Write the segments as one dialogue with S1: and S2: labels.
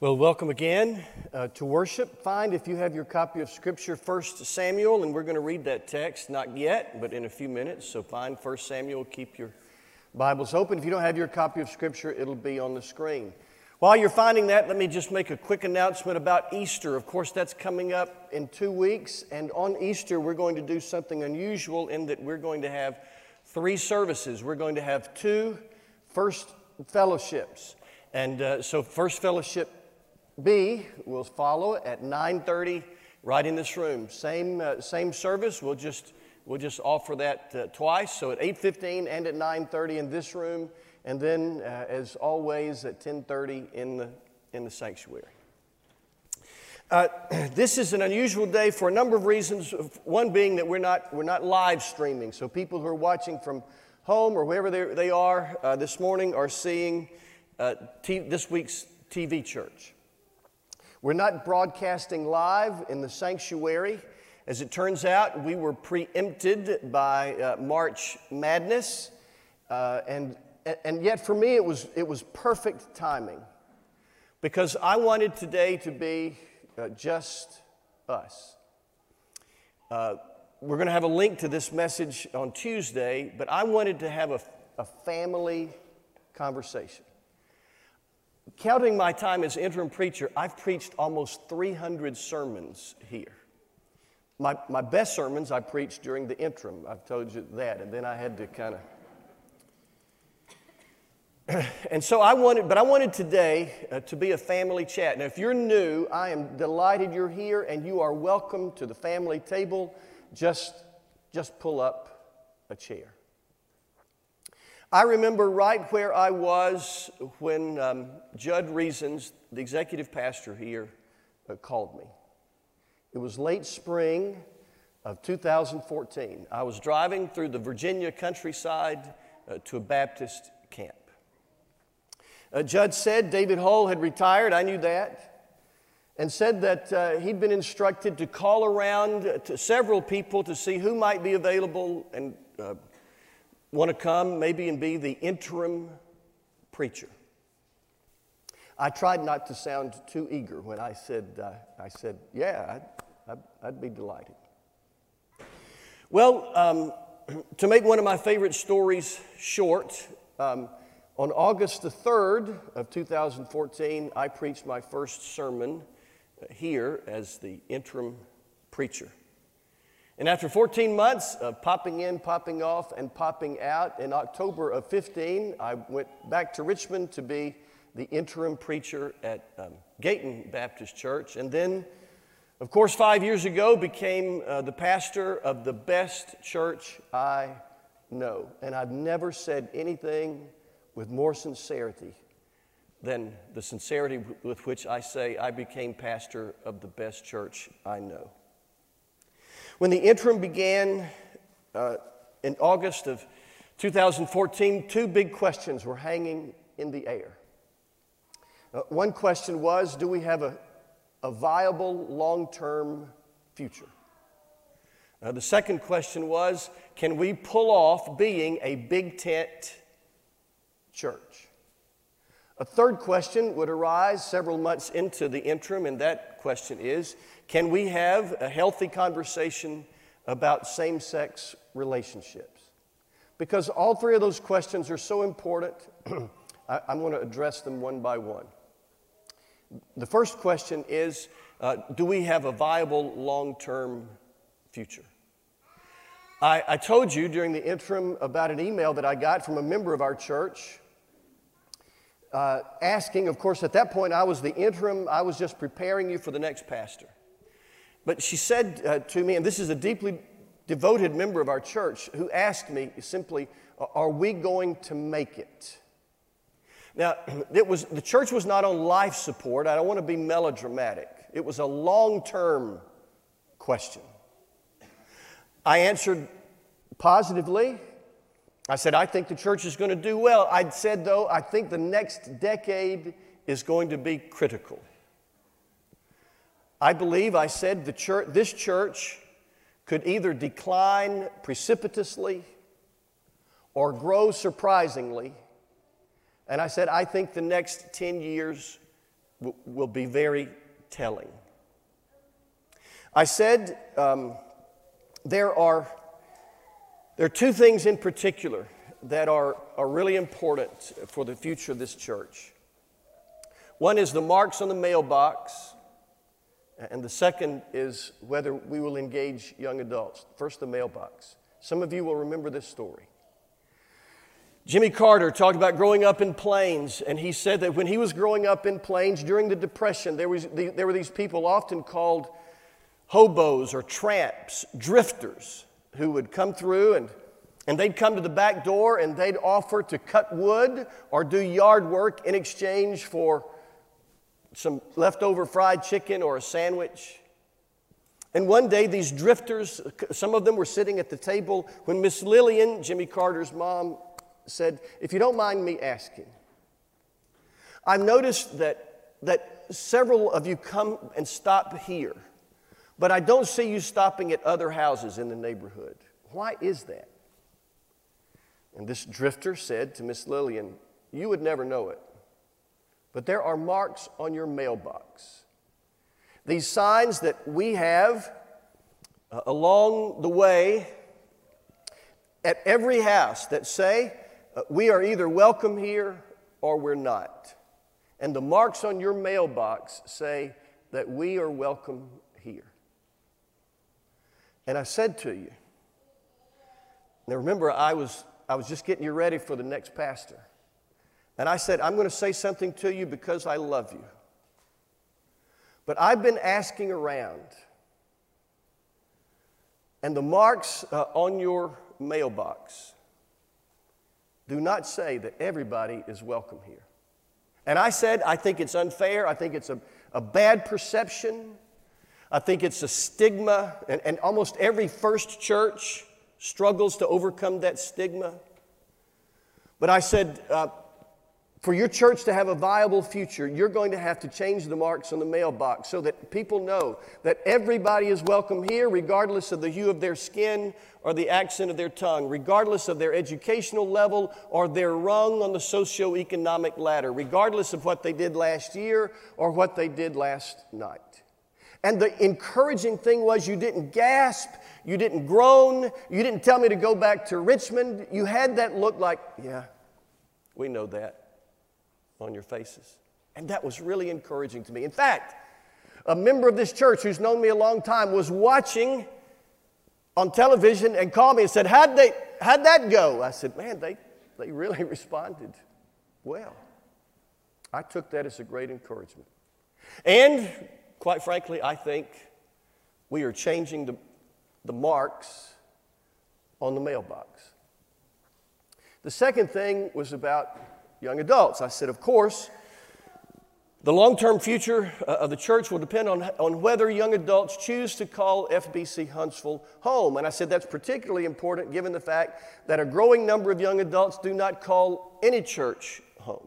S1: Well, welcome again uh, to worship. Find if you have your copy of Scripture, 1 Samuel, and we're going to read that text, not yet, but in a few minutes. So find 1 Samuel, keep your Bibles open. If you don't have your copy of Scripture, it'll be on the screen. While you're finding that, let me just make a quick announcement about Easter. Of course, that's coming up in two weeks, and on Easter, we're going to do something unusual in that we're going to have three services. We're going to have two first fellowships. And uh, so, First Fellowship B will follow at 9:30 right in this room. Same uh, same service. We'll just we'll just offer that uh, twice. So at 8:15 and at 9:30 in this room, and then uh, as always at 10:30 in the in the sanctuary. Uh, this is an unusual day for a number of reasons. One being that we're not we're not live streaming, so people who are watching from home or wherever they are uh, this morning are seeing uh, t- this week's TV church. We're not broadcasting live in the sanctuary. As it turns out, we were preempted by uh, March Madness, uh, and, and yet for me it was, it was perfect timing because I wanted today to be uh, just us. Uh, we're going to have a link to this message on Tuesday, but I wanted to have a, a family conversation. Counting my time as interim preacher, I've preached almost 300 sermons here. My, my best sermons I preached during the interim. I've told you that. And then I had to kind of. and so I wanted, but I wanted today uh, to be a family chat. Now, if you're new, I am delighted you're here and you are welcome to the family table. Just, just pull up a chair. I remember right where I was when um, Judd Reasons, the executive pastor here, uh, called me. It was late spring of 2014. I was driving through the Virginia countryside uh, to a Baptist camp. Uh, Judd said David Hull had retired, I knew that, and said that uh, he'd been instructed to call around to several people to see who might be available and uh, want to come maybe and be the interim preacher. I tried not to sound too eager when I said, uh, I said yeah, I'd, I'd, I'd, be delighted. Well, um, to make one of my favorite stories short, um, on August the 3rd of 2014, I preached my first sermon here as the interim preacher. And after 14 months of popping in, popping off, and popping out, in October of 15, I went back to Richmond to be the interim preacher at um, Gayton Baptist Church. And then, of course, five years ago, became uh, the pastor of the best church I know. And I've never said anything with more sincerity than the sincerity with which I say I became pastor of the best church I know. When the interim began uh, in August of 2014, two big questions were hanging in the air. Uh, one question was Do we have a, a viable long term future? Uh, the second question was Can we pull off being a big tent church? A third question would arise several months into the interim, and that question is Can we have a healthy conversation about same sex relationships? Because all three of those questions are so important, I, am going to address them one by one. The first question is uh, Do we have a viable long term future? I, I told you during the interim about an email that I got from a member of our church uh, asking, of course, at that point I was the interim, I was just preparing you for the next pastor. But she said uh, to me, and this is a deeply devoted member of our church who asked me simply, Are we going to make it? Now, it was, the church was not on life support. I don't want to be melodramatic. It was a long term question. I answered positively I said, I think the church is going to do well. I said, though, I think the next decade is going to be critical. I believe, I said, the church, this church could either decline precipitously or grow surprisingly. And I said, I think the next 10 years w- will be very telling. I said um, there, are, there are two things in particular that are, are really important for the future of this church. One is the marks on the mailbox, and the second is whether we will engage young adults. First, the mailbox. Some of you will remember this story. Jimmy Carter talked about growing up in Plains, and he said that when he was growing up in Plains during the Depression, there, was, there were these people often called hobos or tramps, drifters, who would come through and, and they'd come to the back door and they'd offer to cut wood or do yard work in exchange for some leftover fried chicken or a sandwich. And one day, these drifters, some of them were sitting at the table when Miss Lillian, Jimmy Carter's mom, said, If you don't mind me asking, I've noticed that, that several of you come and stop here, but I don't see you stopping at other houses in the neighborhood. Why is that? And this drifter said to Miss Lillian, You would never know it, but there are marks on your mailbox. These signs that we have uh, along the way at every house that say, uh, we are either welcome here or we're not. And the marks on your mailbox say that we are welcome here. And I said to you, now remember, I was, I was just getting you ready for the next pastor. And I said, I'm going to say something to you because I love you. But I've been asking around, and the marks uh, on your mailbox do not say that everybody is welcome here. And I said, I think it's unfair. I think it's a, a bad perception. I think it's a stigma. And, and almost every first church struggles to overcome that stigma. But I said, uh, for your church to have a viable future, you're going to have to change the marks on the mailbox so that people know that everybody is welcome here, regardless of the hue of their skin or the accent of their tongue, regardless of their educational level or their rung on the socioeconomic ladder, regardless of what they did last year or what they did last night. And the encouraging thing was you didn't gasp, you didn't groan, you didn't tell me to go back to Richmond. You had that look like, yeah, we know that on your faces. And that was really encouraging to me. In fact, a member of this church who's known me a long time was watching on television and called me and said, How'd, they, how'd that go? I said, Man, they, they really responded well. I took that as a great encouragement. And quite frankly, I think we are changing the, the marks on the mailbox. The second thing was about young adults. I said, Of course, the long term future uh, of the church will depend on, on whether young adults choose to call FBC Huntsville home. And I said that's particularly important given the fact that a growing number of young adults do not call any church home.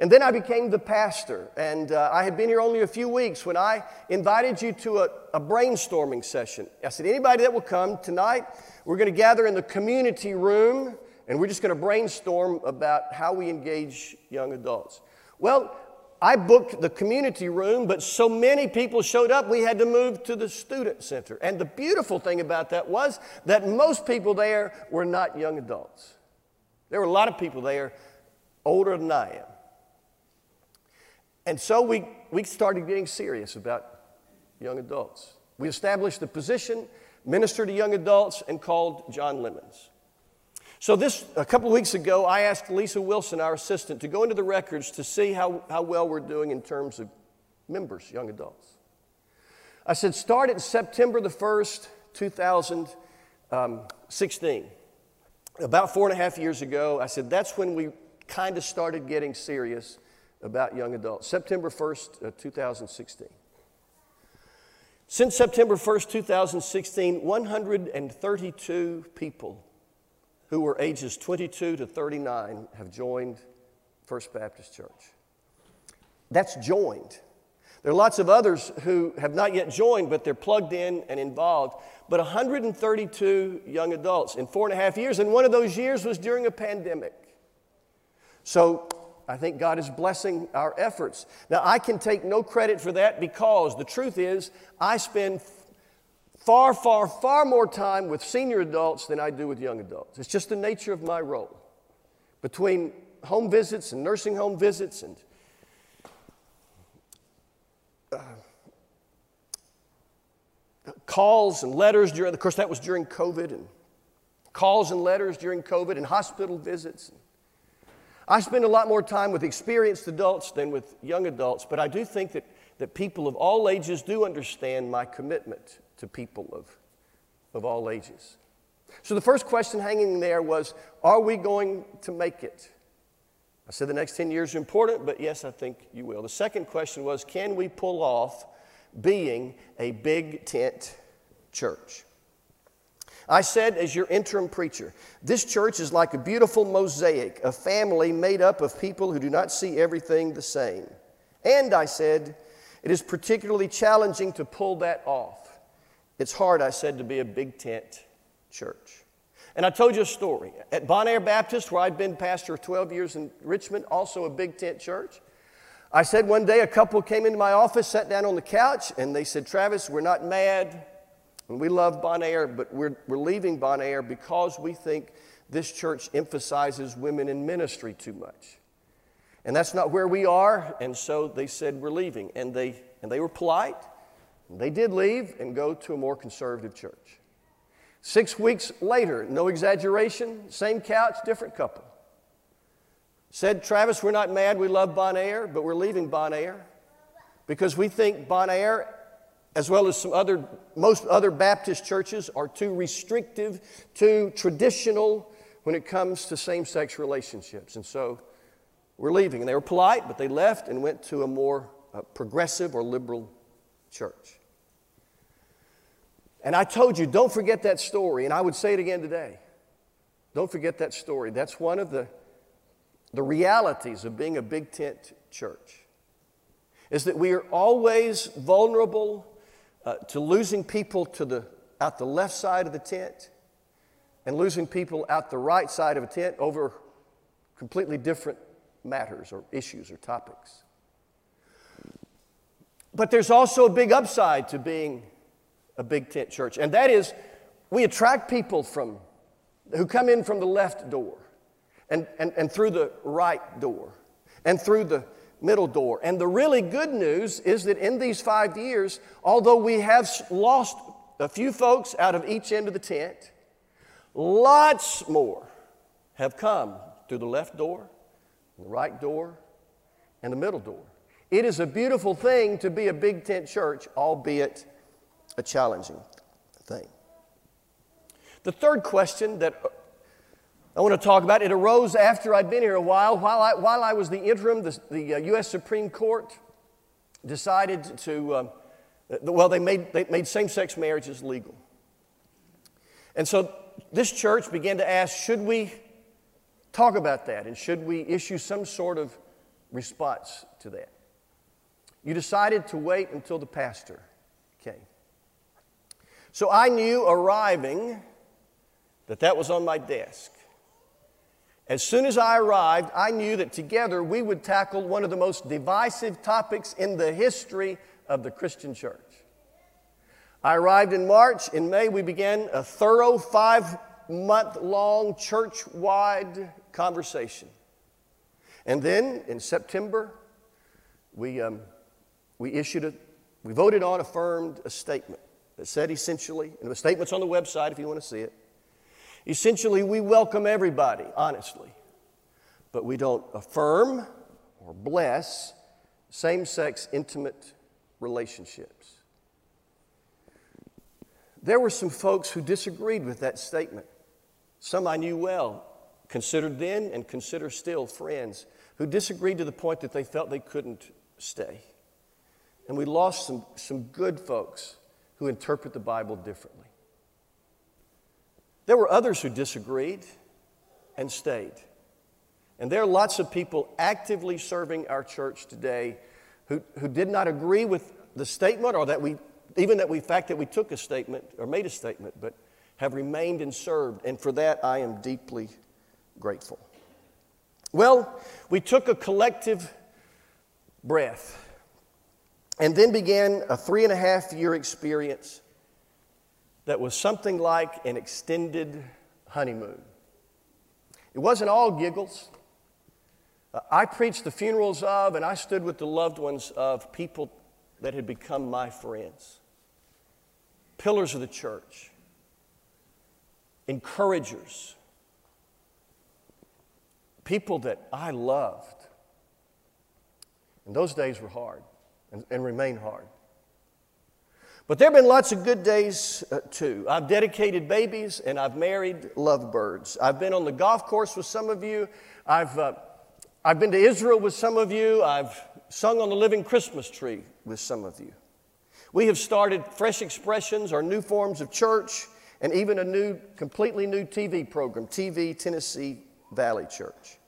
S1: And then I became the pastor, and uh, I had been here only a few weeks when I invited you to a, a brainstorming session. I said, anybody that will come tonight, we're going to gather in the community room and we're just going to brainstorm about how we engage young adults. Well, I booked the community room, but so many people showed up, we had to move to the student center. And the beautiful thing about that was that most people there were not young adults. There were a lot of people there older than I am. And so we, we started getting serious about young adults. We established the position, minister to young adults, and called John Lemons. So, this, a couple of weeks ago, I asked Lisa Wilson, our assistant, to go into the records to see how, how well we're doing in terms of members, young adults. I said, start at September the 1st, 2016. About four and a half years ago, I said, that's when we kind of started getting serious about young adults. September 1st, uh, 2016. Since September 1st, 2016, 132 people who were ages 22 to 39 have joined First Baptist Church. That's joined. There are lots of others who have not yet joined, but they're plugged in and involved. But 132 young adults in four and a half years, and one of those years was during a pandemic. So I think God is blessing our efforts. Now, I can take no credit for that because the truth is, I spend far, far, far more time with senior adults than I do with young adults. It's just the nature of my role. Between home visits and nursing home visits and uh, calls and letters during, of course, that was during COVID, and calls and letters during COVID, and hospital visits. I spend a lot more time with experienced adults than with young adults, but I do think that, that people of all ages do understand my commitment to people of, of all ages. So the first question hanging there was Are we going to make it? I said the next 10 years are important, but yes, I think you will. The second question was Can we pull off being a big tent church? I said, as your interim preacher, this church is like a beautiful mosaic, a family made up of people who do not see everything the same. And I said, it is particularly challenging to pull that off. It's hard, I said, to be a big tent church. And I told you a story. At Bon Air Baptist, where I'd been pastor 12 years in Richmond, also a big tent church, I said one day a couple came into my office, sat down on the couch, and they said, Travis, we're not mad. And we love Bon Air, but we're, we're leaving Bon Air because we think this church emphasizes women in ministry too much. And that's not where we are, and so they said, We're leaving. And they, and they were polite. They did leave and go to a more conservative church. Six weeks later, no exaggeration, same couch, different couple. Said, Travis, we're not mad, we love Bon Air, but we're leaving Bon Air because we think Bon Air, as well as some other, most other Baptist churches, are too restrictive, too traditional when it comes to same sex relationships. And so we're leaving. And they were polite, but they left and went to a more uh, progressive or liberal church. And I told you, don't forget that story. And I would say it again today. Don't forget that story. That's one of the, the realities of being a big tent church. Is that we are always vulnerable uh, to losing people to the, out the left side of the tent and losing people out the right side of a tent over completely different matters or issues or topics. But there's also a big upside to being a big tent church, and that is we attract people from who come in from the left door and, and, and through the right door and through the middle door. And the really good news is that in these five years, although we have lost a few folks out of each end of the tent, lots more have come through the left door, the right door, and the middle door. It is a beautiful thing to be a big tent church, albeit a challenging thing. The third question that I want to talk about, it arose after I'd been here a while. While I, while I was the interim, the, the uh, U.S. Supreme Court decided to, um, well, they made, they made same sex marriages legal. And so this church began to ask should we talk about that and should we issue some sort of response to that? You decided to wait until the pastor. So I knew arriving that that was on my desk. As soon as I arrived, I knew that together we would tackle one of the most divisive topics in the history of the Christian church. I arrived in March. In May, we began a thorough five month long church wide conversation. And then in September, we, um, we issued a, we voted on, affirmed a statement that said essentially, and the statement's on the website if you want to see it. Essentially, we welcome everybody, honestly, but we don't affirm or bless same sex intimate relationships. There were some folks who disagreed with that statement. Some I knew well, considered then and consider still friends, who disagreed to the point that they felt they couldn't stay. And we lost some, some good folks who interpret the Bible differently. There were others who disagreed and stayed. And there are lots of people actively serving our church today who, who did not agree with the statement or that we, even that we, fact that we took a statement or made a statement, but have remained and served. And for that, I am deeply grateful. Well, we took a collective breath and then began a three and a half year experience that was something like an extended honeymoon. It wasn't all giggles. Uh, I preached the funerals of, and I stood with the loved ones of people that had become my friends, pillars of the church, encouragers, people that I loved. And those days were hard and, and remain hard. But there have been lots of good days uh, too. I've dedicated babies and I've married lovebirds. I've been on the golf course with some of you. I've, uh, I've been to Israel with some of you. I've sung on the living Christmas tree with some of you. We have started fresh expressions or new forms of church and even a new, completely new TV program, TV Tennessee Valley Church.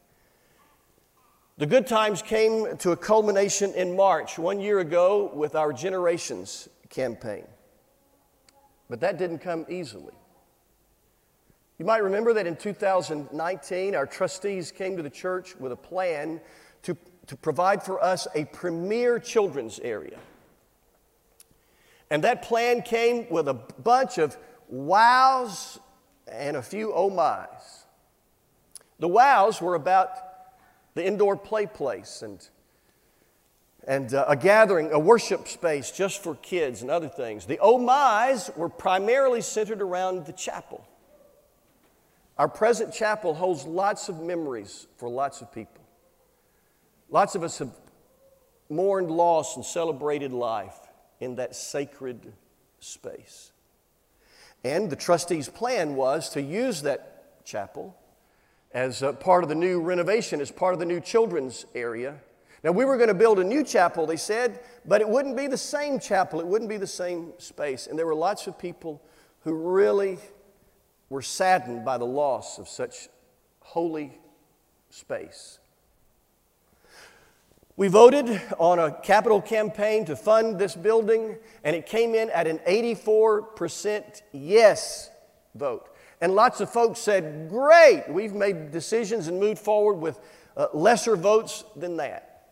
S1: The good times came to a culmination in March, one year ago, with our Generations campaign. But that didn't come easily. You might remember that in 2019, our trustees came to the church with a plan to, to provide for us a premier children's area. And that plan came with a bunch of wows and a few oh my's. The wows were about the indoor play place and and uh, a gathering, a worship space just for kids and other things. The oh my's were primarily centered around the chapel. Our present chapel holds lots of memories for lots of people. Lots of us have mourned loss and celebrated life in that sacred space. And the trustees' plan was to use that chapel as part of the new renovation, as part of the new children's area now, we were going to build a new chapel, they said, but it wouldn't be the same chapel, it wouldn't be the same space. And there were lots of people who really were saddened by the loss of such holy space. We voted on a capital campaign to fund this building, and it came in at an 84% yes vote. And lots of folks said, Great, we've made decisions and moved forward with uh, lesser votes than that.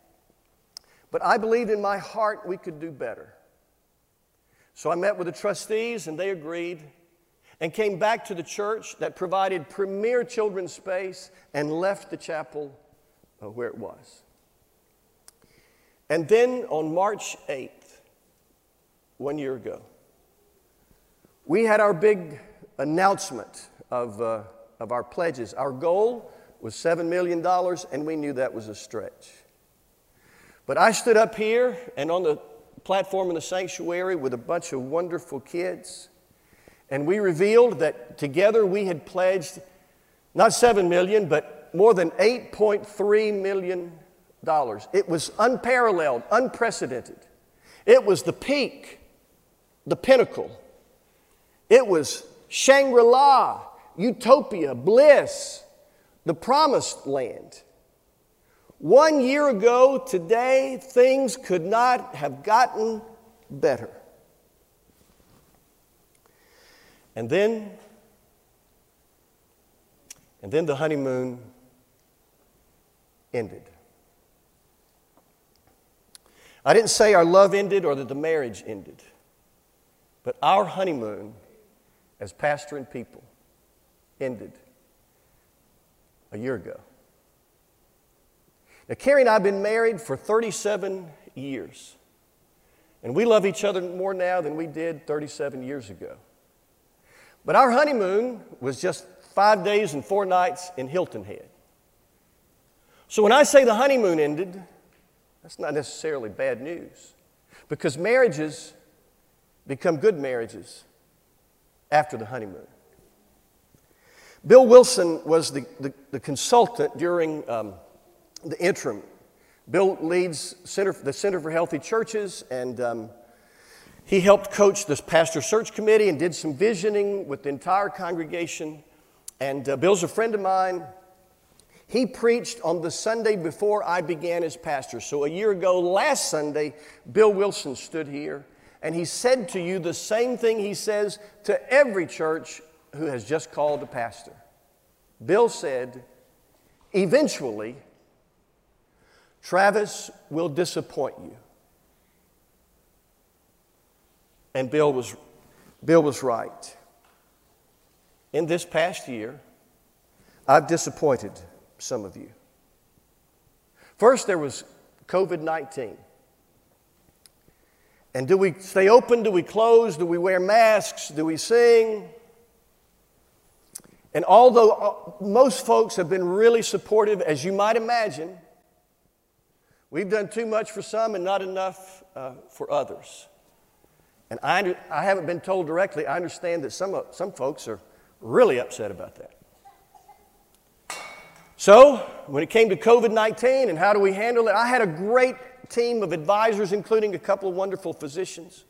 S1: But I believed in my heart we could do better. So I met with the trustees and they agreed and came back to the church that provided premier children's space and left the chapel uh, where it was. And then on March 8th, one year ago, we had our big announcement of, uh, of our pledges. Our goal was $7 million, and we knew that was a stretch. But I stood up here and on the platform in the sanctuary with a bunch of wonderful kids, and we revealed that together we had pledged not 7 million, but more than 8.3 million dollars. It was unparalleled, unprecedented. It was the peak, the pinnacle. It was Shangri La, utopia, bliss, the promised land. One year ago today, things could not have gotten better. And then, and then the honeymoon ended. I didn't say our love ended or that the marriage ended, but our honeymoon as pastor and people ended a year ago. Now, Carrie and I have been married for 37 years. And we love each other more now than we did 37 years ago. But our honeymoon was just five days and four nights in Hilton Head. So when I say the honeymoon ended, that's not necessarily bad news. Because marriages become good marriages after the honeymoon. Bill Wilson was the, the, the consultant during um, the interim. Bill leads Center, the Center for Healthy Churches, and um, he helped coach this pastor search committee and did some visioning with the entire congregation. And uh, Bill's a friend of mine. He preached on the Sunday before I began as pastor. So a year ago, last Sunday, Bill Wilson stood here and he said to you the same thing he says to every church who has just called a pastor. Bill said, eventually, Travis will disappoint you. And Bill was, Bill was right. In this past year, I've disappointed some of you. First, there was COVID 19. And do we stay open? Do we close? Do we wear masks? Do we sing? And although uh, most folks have been really supportive, as you might imagine, we've done too much for some and not enough uh, for others. And I, I haven't been told directly, I understand that some, some folks are really upset about that. So, when it came to COVID 19 and how do we handle it, I had a great team of advisors, including a couple of wonderful physicians.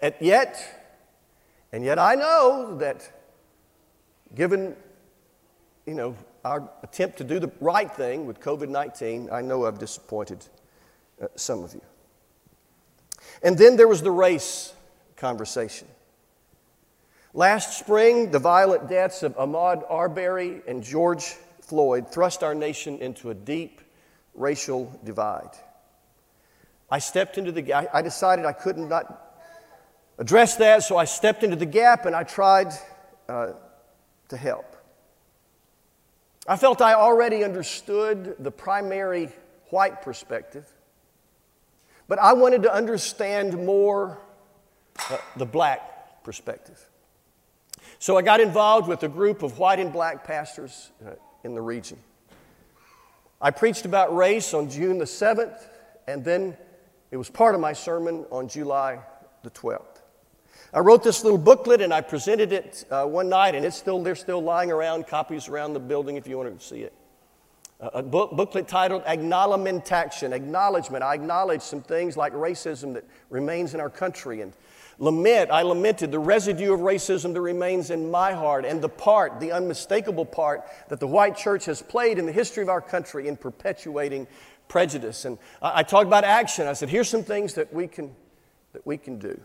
S1: And yet, and yet I know that given, you know, our attempt to do the right thing with COVID 19, I know I've disappointed uh, some of you. And then there was the race conversation. Last spring, the violent deaths of Ahmaud Arbery and George Floyd thrust our nation into a deep racial divide. I stepped into the gap. I decided I could not address that, so I stepped into the gap and I tried uh, to help. I felt I already understood the primary white perspective, but I wanted to understand more uh, the black perspective. So I got involved with a group of white and black pastors uh, in the region. I preached about race on June the 7th, and then it was part of my sermon on July the 12th. I wrote this little booklet and I presented it uh, one night, and it's still, they're still lying around, copies around the building if you want to see it. Uh, a book, booklet titled Acknowledgmentation, Acknowledgement. I acknowledge some things like racism that remains in our country and lament. I lamented the residue of racism that remains in my heart and the part, the unmistakable part, that the white church has played in the history of our country in perpetuating prejudice. And I, I talked about action. I said, here's some things that we can, that we can do.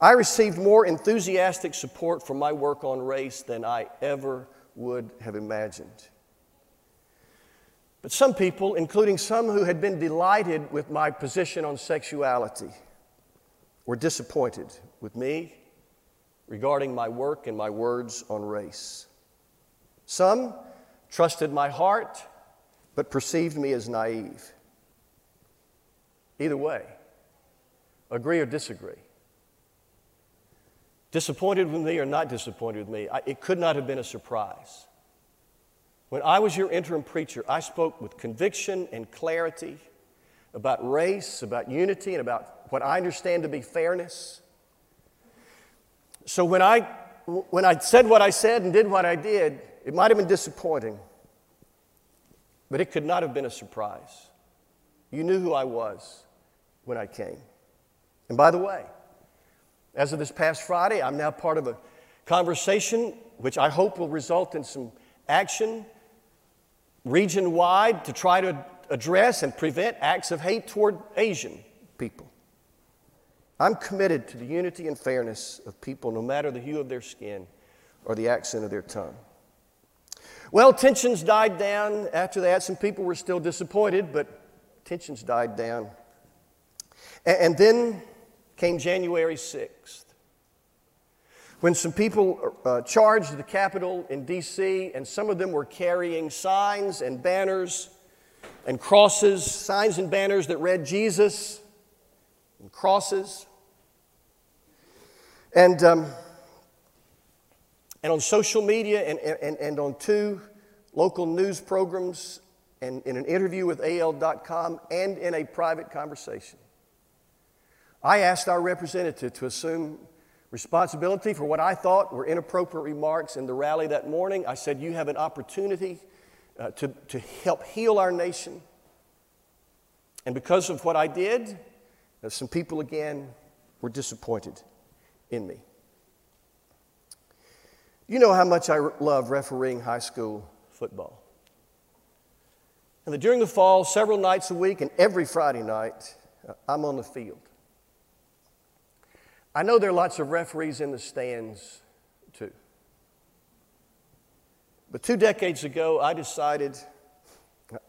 S1: I received more enthusiastic support for my work on race than I ever would have imagined. But some people, including some who had been delighted with my position on sexuality, were disappointed with me regarding my work and my words on race. Some trusted my heart but perceived me as naive. Either way, agree or disagree. Disappointed with me or not disappointed with me, I, it could not have been a surprise. When I was your interim preacher, I spoke with conviction and clarity about race, about unity, and about what I understand to be fairness. So when I, when I said what I said and did what I did, it might have been disappointing. But it could not have been a surprise. You knew who I was when I came. And by the way, as of this past Friday, I'm now part of a conversation which I hope will result in some action region wide to try to address and prevent acts of hate toward Asian people. I'm committed to the unity and fairness of people, no matter the hue of their skin or the accent of their tongue. Well, tensions died down after that. Some people were still disappointed, but tensions died down. And, then came January 6th, when some people uh, charged the Capitol in D.C., and some of them were carrying signs and banners and crosses, signs and banners that read Jesus and crosses. And um, and on social media and, and, and on two local news programs and in an interview with AL.com and in a private conversation. I asked our representative to assume responsibility for what I thought were inappropriate remarks in the rally that morning. I said, You have an opportunity uh, to, to help heal our nation. And because of what I did, uh, some people again were disappointed in me. You know how much I love refereeing high school football. And that during the fall, several nights a week and every Friday night, uh, I'm on the field. I know there are lots of referees in the stands too. But two decades ago, I decided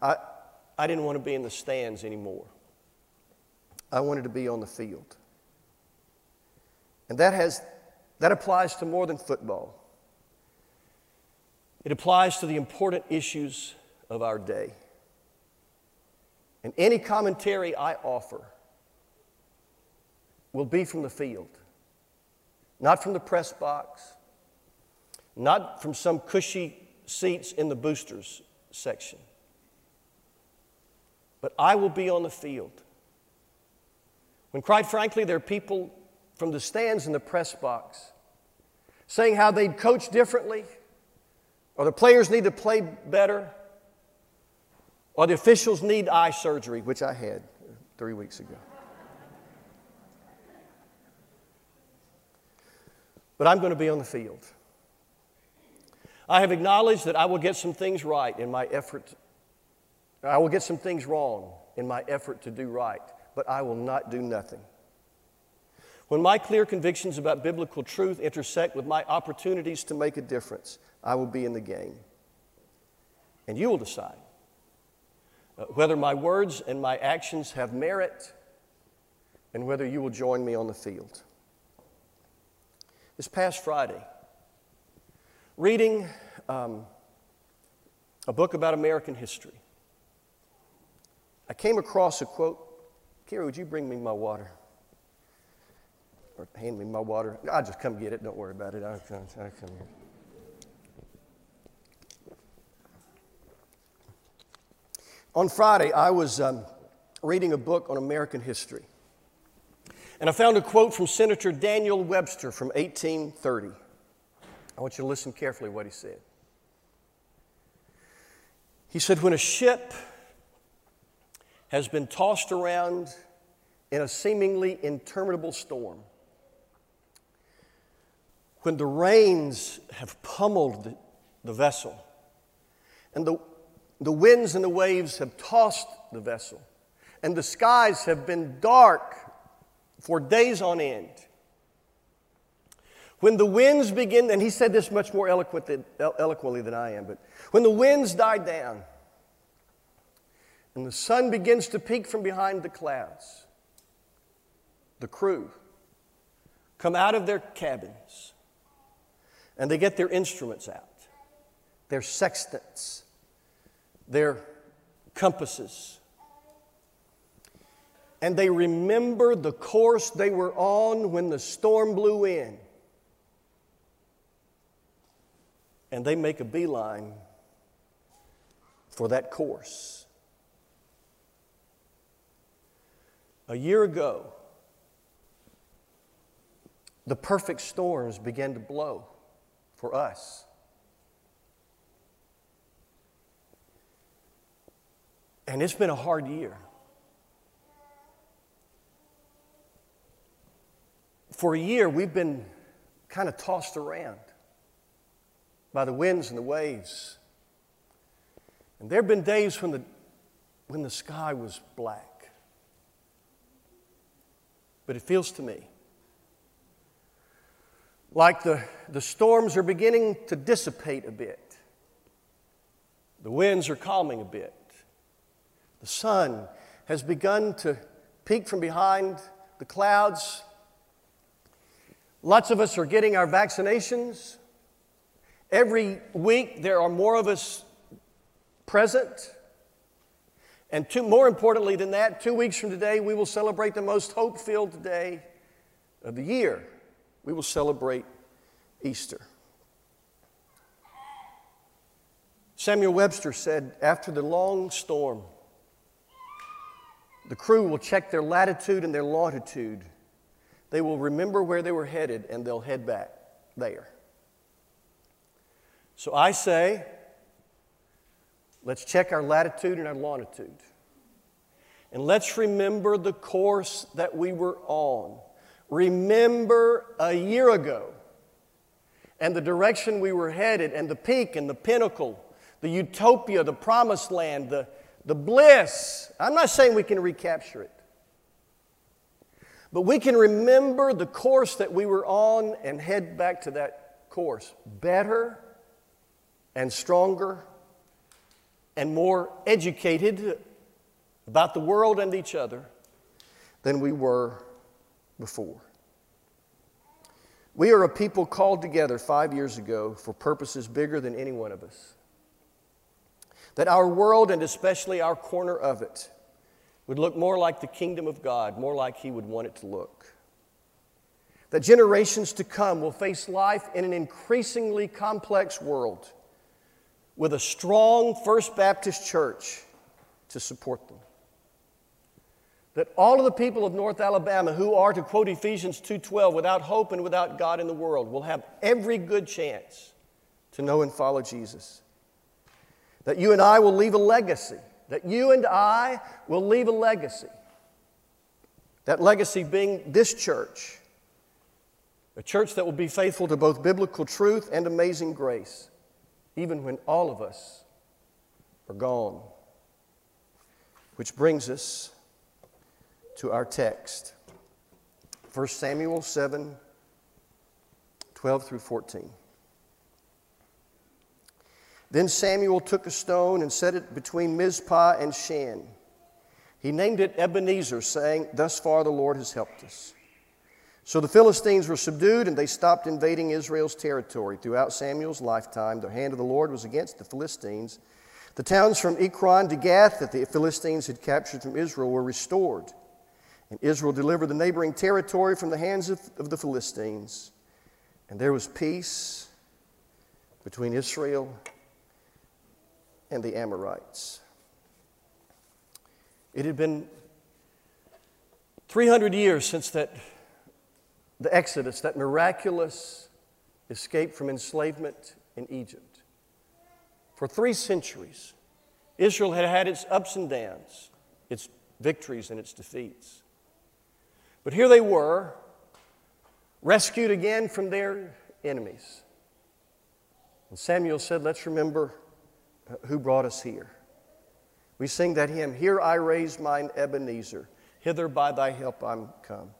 S1: I, I didn't want to be in the stands anymore. I wanted to be on the field. And that, has, that applies to more than football. It applies to the important issues of our day. And any commentary I offer will be from the field, not from the press box, not from some cushy seats in the boosters section. But I will be on the field. When, quite frankly, there are people from the stands in the press box saying how they'd coach differently, or the players need to play better, or the officials need eye surgery, which I had three weeks ago. But I'm going to be on the field. I have acknowledged that I will get some things right in my effort. I will get some things wrong in my effort to do right, but I will not do nothing. When my clear convictions about biblical truth intersect with my opportunities to make a difference, I will be in the game. And you will decide uh, whether my words and my actions have merit and whether you will join me on the field. This past Friday, reading um, a book about American history, I came across a quote. Kira, would you bring me my water? Or hand me my water? I'll just come get it. Don't worry about it. I'll come, I'll come here. On Friday, I was um, reading a book on American history. And I found a quote from Senator Daniel Webster from 1830. I want you to listen carefully what he said. He said, When a ship has been tossed around in a seemingly interminable storm, when the rains have pummeled the, the vessel, and the the winds and the waves have tossed the vessel, and the skies have been dark for days on end. When the winds begin, and he said this much more eloquently than I am, but when the winds die down and the sun begins to peek from behind the clouds, the crew come out of their cabins and they get their instruments out, their sextants, their compasses. And they remember the course they were on when the storm blew in. And they make a beeline for that course. A year ago, the perfect storms began to blow for us. And it's been a hard year. For a year, we've been kind of tossed around by the winds and the waves. And there have been days when the, when the sky was black. But it feels to me like the, the storms are beginning to dissipate a bit. The winds are calming a bit. The sun has begun to peek from behind the clouds. Lots of us are getting our vaccinations. Every week, there are more of us present. And two, more importantly than that, two weeks from today, we will celebrate the most hope filled day of the year. We will celebrate Easter. Samuel Webster said, after the long storm, the crew will check their latitude and their longitude. They will remember where they were headed and they'll head back there. So I say, let's check our latitude and our longitude. And let's remember the course that we were on. Remember a year ago and the direction we were headed, and the peak and the pinnacle, the utopia, the promised land, the, the bliss. I'm not saying we can recapture it, but we can remember the course that we were on and head back to that course better and stronger and more educated about the world and each other than we were before. We are a people called together five years ago for purposes bigger than any one of us. That our world, and especially our corner of it, would look more like the kingdom of God, more like He would want it to look. That generations to come will face life in an increasingly complex world with a strong First Baptist church to support them. That all of the people of North Alabama who are, to quote Ephesians 2:12, without hope and without God in the world, will have every good chance to know and follow Jesus. That you and I will leave a legacy. That you and I will leave a legacy. That legacy being this church, a church that will be faithful to both biblical truth and amazing grace even when all of us are gone. Which brings us to our text 1 Samuel 7 12 through 14. Then Samuel took a stone and set it between Mizpah and Shen. He named it Ebenezer, saying, Thus far the Lord has helped us. So the Philistines were subdued and they stopped invading Israel's territory. Throughout Samuel's lifetime, the hand of the Lord was against the Philistines. The towns from Ekron to Gath that the Philistines had captured from Israel were restored. And Israel delivered the neighboring territory from the hands of, of the Philistines. And there was peace between Israel and the Amorites. It had been 300 years since that the Exodus, that miraculous escape from enslavement in Egypt. For three centuries, Israel had had its ups and downs, its victories and its defeats. But here they were, rescued again from their enemies. And Samuel said, Let's remember who brought us here. We sing that hymn, Here I raise mine Ebenezer, hither by thy help I'm come.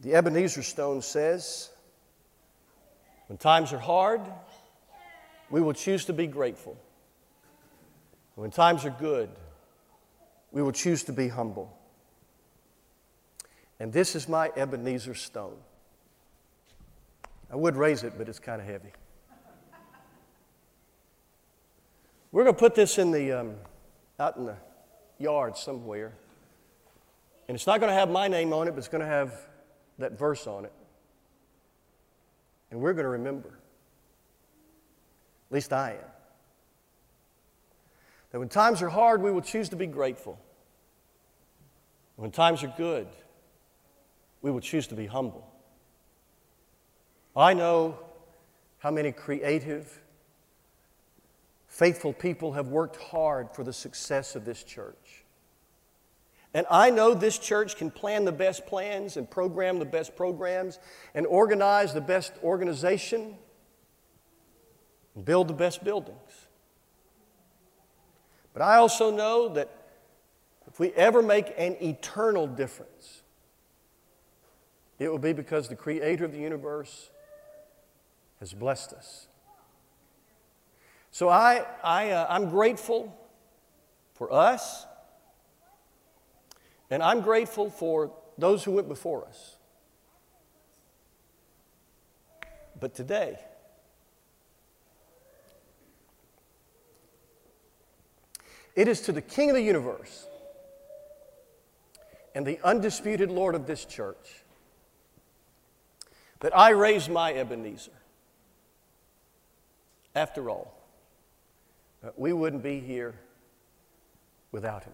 S1: The Ebenezer stone says, when times are hard, we will choose to be grateful. When times are good, we will choose to be humble. And this is my Ebenezer stone. I would raise it, but it's kind of heavy. We're going to put this in the, um, out in the yard somewhere. And it's not going to have my name on it, but it's going to have that verse on it. And we're going to remember. At least I am. That when times are hard, we will choose to be grateful. When times are good, we will choose to be humble. I know how many creative, faithful people have worked hard for the success of this church. And I know this church can plan the best plans and program the best programs and organize the best organization and build the best buildings. But I also know that if we ever make an eternal difference, it will be because the Creator of the universe has blessed us. So I, I, uh, I'm grateful for us and I'm grateful for those who went before us. But today, it is to the King of the universe and the undisputed Lord of this church that I raised my Ebenezer. After all, we wouldn't be here without him.